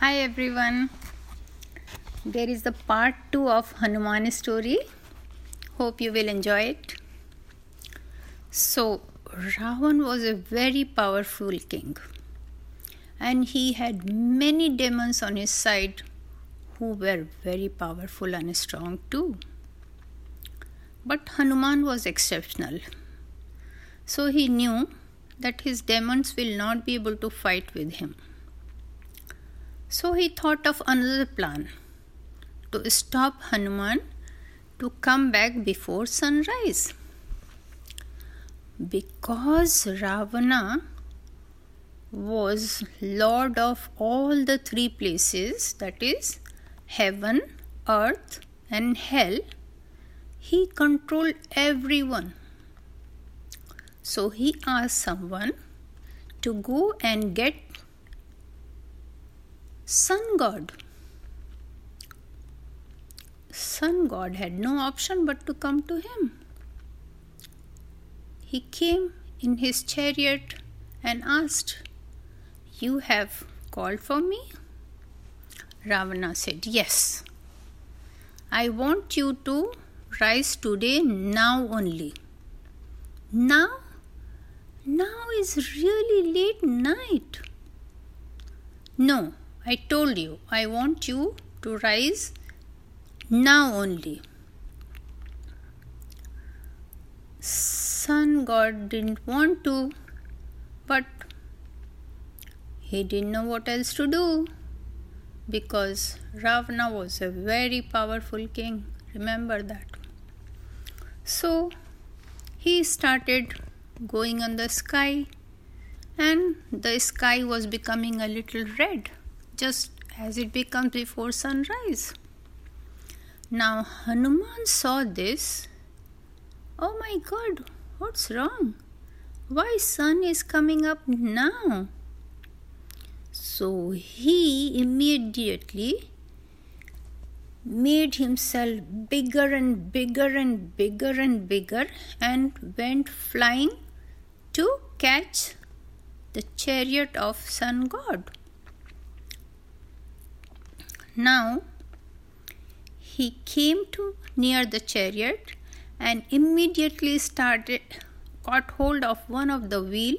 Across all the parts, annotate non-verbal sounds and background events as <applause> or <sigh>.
Hi everyone. There is the part 2 of Hanuman story. Hope you will enjoy it. So, Ravan was a very powerful king and he had many demons on his side who were very powerful and strong too. But Hanuman was exceptional. So he knew that his demons will not be able to fight with him. So he thought of another plan to stop Hanuman to come back before sunrise. Because Ravana was lord of all the three places that is, heaven, earth, and hell, he controlled everyone. So he asked someone to go and get sun god. Sun god had no option but to come to him. He came in his chariot and asked, You have called for me? Ravana said, Yes. I want you to rise today now only. Now? Now is really late night. No, I told you, I want you to rise now only. Sun God didn't want to, but he didn't know what else to do because Ravana was a very powerful king. Remember that. So he started going on the sky, and the sky was becoming a little red, just as it becomes before sunrise. Now Hanuman saw this. Oh my god, what's wrong? Why sun is coming up now? So he immediately made himself bigger and bigger and bigger and bigger and went flying to catch the chariot of sun god. Now he came to near the chariot and immediately started caught hold of one of the wheel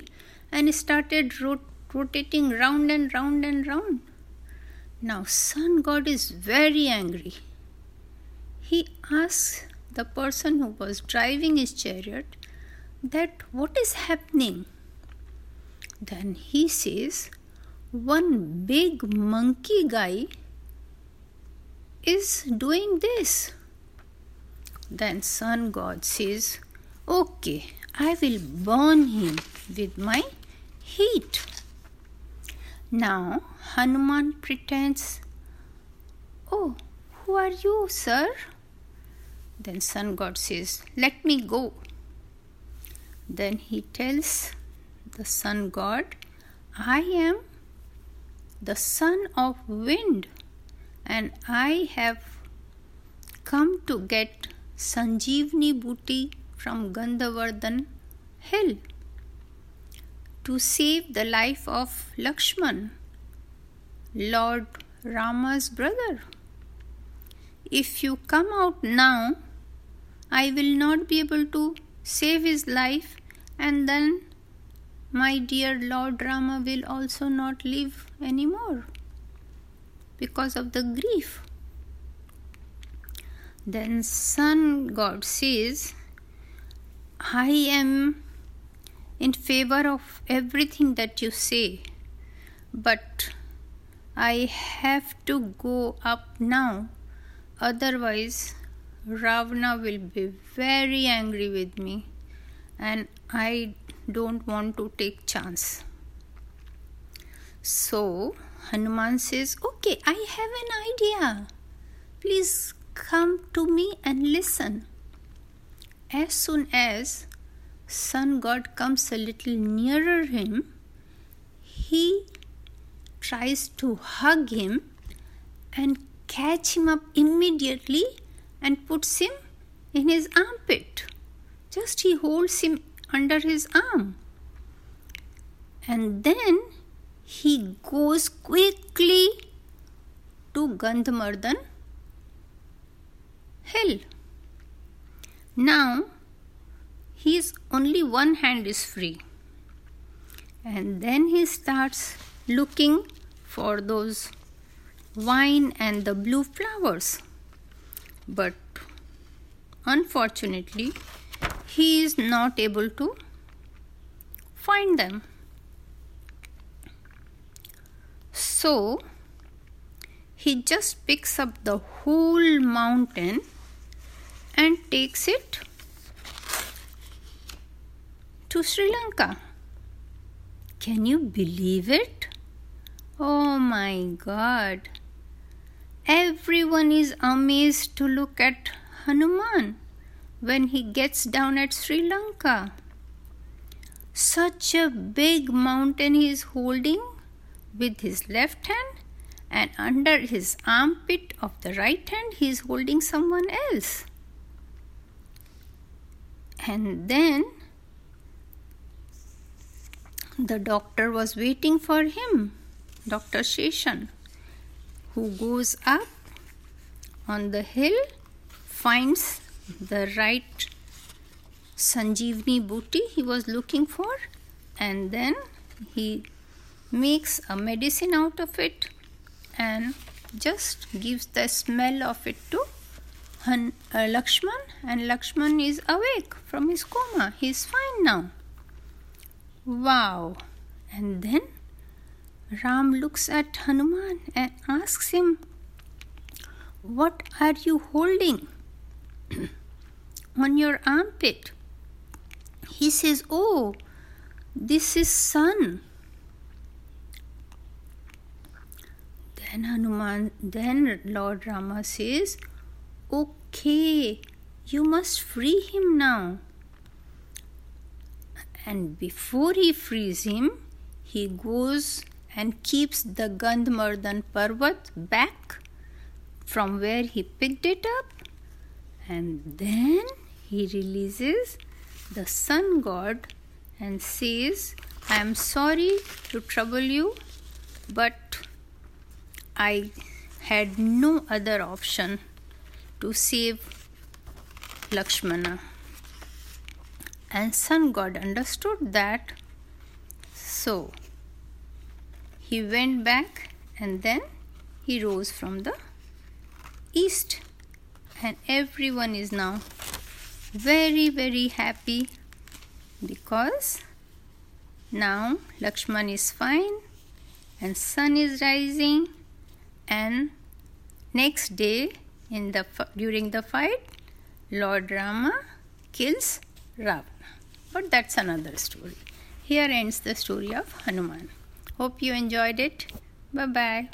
and started rot- rotating round and round and round now, sun god is very angry. He asks the person who was driving his chariot that what is happening. Then he says, one big monkey guy is doing this. Then sun god says, okay, I will burn him with my heat. Now Hanuman pretends, Oh, who are you, sir? Then sun god says, Let me go. Then he tells the sun god, I am the son of wind and I have come to get Sanjeevani booty from Gandhamardan hill to save the life of Lakshman, Lord Rama's brother. If you come out now, I will not be able to save his life, and then my dear Lord Rama will also not live anymore because of the grief. Then Sun God says, I am in favor of everything that you say, but I have to go up now, otherwise, Ravana will be very angry with me, and I don't want to take chance. So Hanuman says, Okay, I have an idea. Please come to me and listen. As soon as sun god comes a little nearer him, he tries to hug him and catch him up immediately and puts him in his armpit. Just he holds him under his arm. And then he goes quickly to Gandhamardan hill. Now his only one hand is free. And then he starts looking for those wine and the blue flowers. But unfortunately, he is not able to find them. So he just picks up the whole mountain and takes it to Sri Lanka. Can you believe it? Oh my god. Everyone is amazed to look at Hanuman when he gets down at Sri Lanka. Such a big mountain he is holding with his left hand, and under his armpit of the right hand, he is holding someone else. And then the doctor was waiting for him, Dr. Sheshan, who goes up on the hill, finds the right Sanjeevani booty he was looking for, and then he makes a medicine out of it and just gives the smell of it to Han, uh, Lakshman, and Lakshman is awake from his coma. He is fine now. Wow! And then Ram looks at Hanuman and asks him, What are you holding <clears throat> on your armpit? He says, Oh, this is sun. Then Hanuman, then Lord Rama says, Okay, you must free him now. And before he frees him, he goes and keeps the Gandhamardan Parvat back from where he picked it up. And then he releases the sun god and says, I am sorry to trouble you, but I had no other option to save Lakshmana. And Sun God understood that. So he went back and then he rose from the east. And everyone is now very, very happy because now Lakshman is fine and sun is rising and next day in the during the fight lord rama kills ravana. But that's another story. Here ends the story of hanuman. Hope you enjoyed it. Bye bye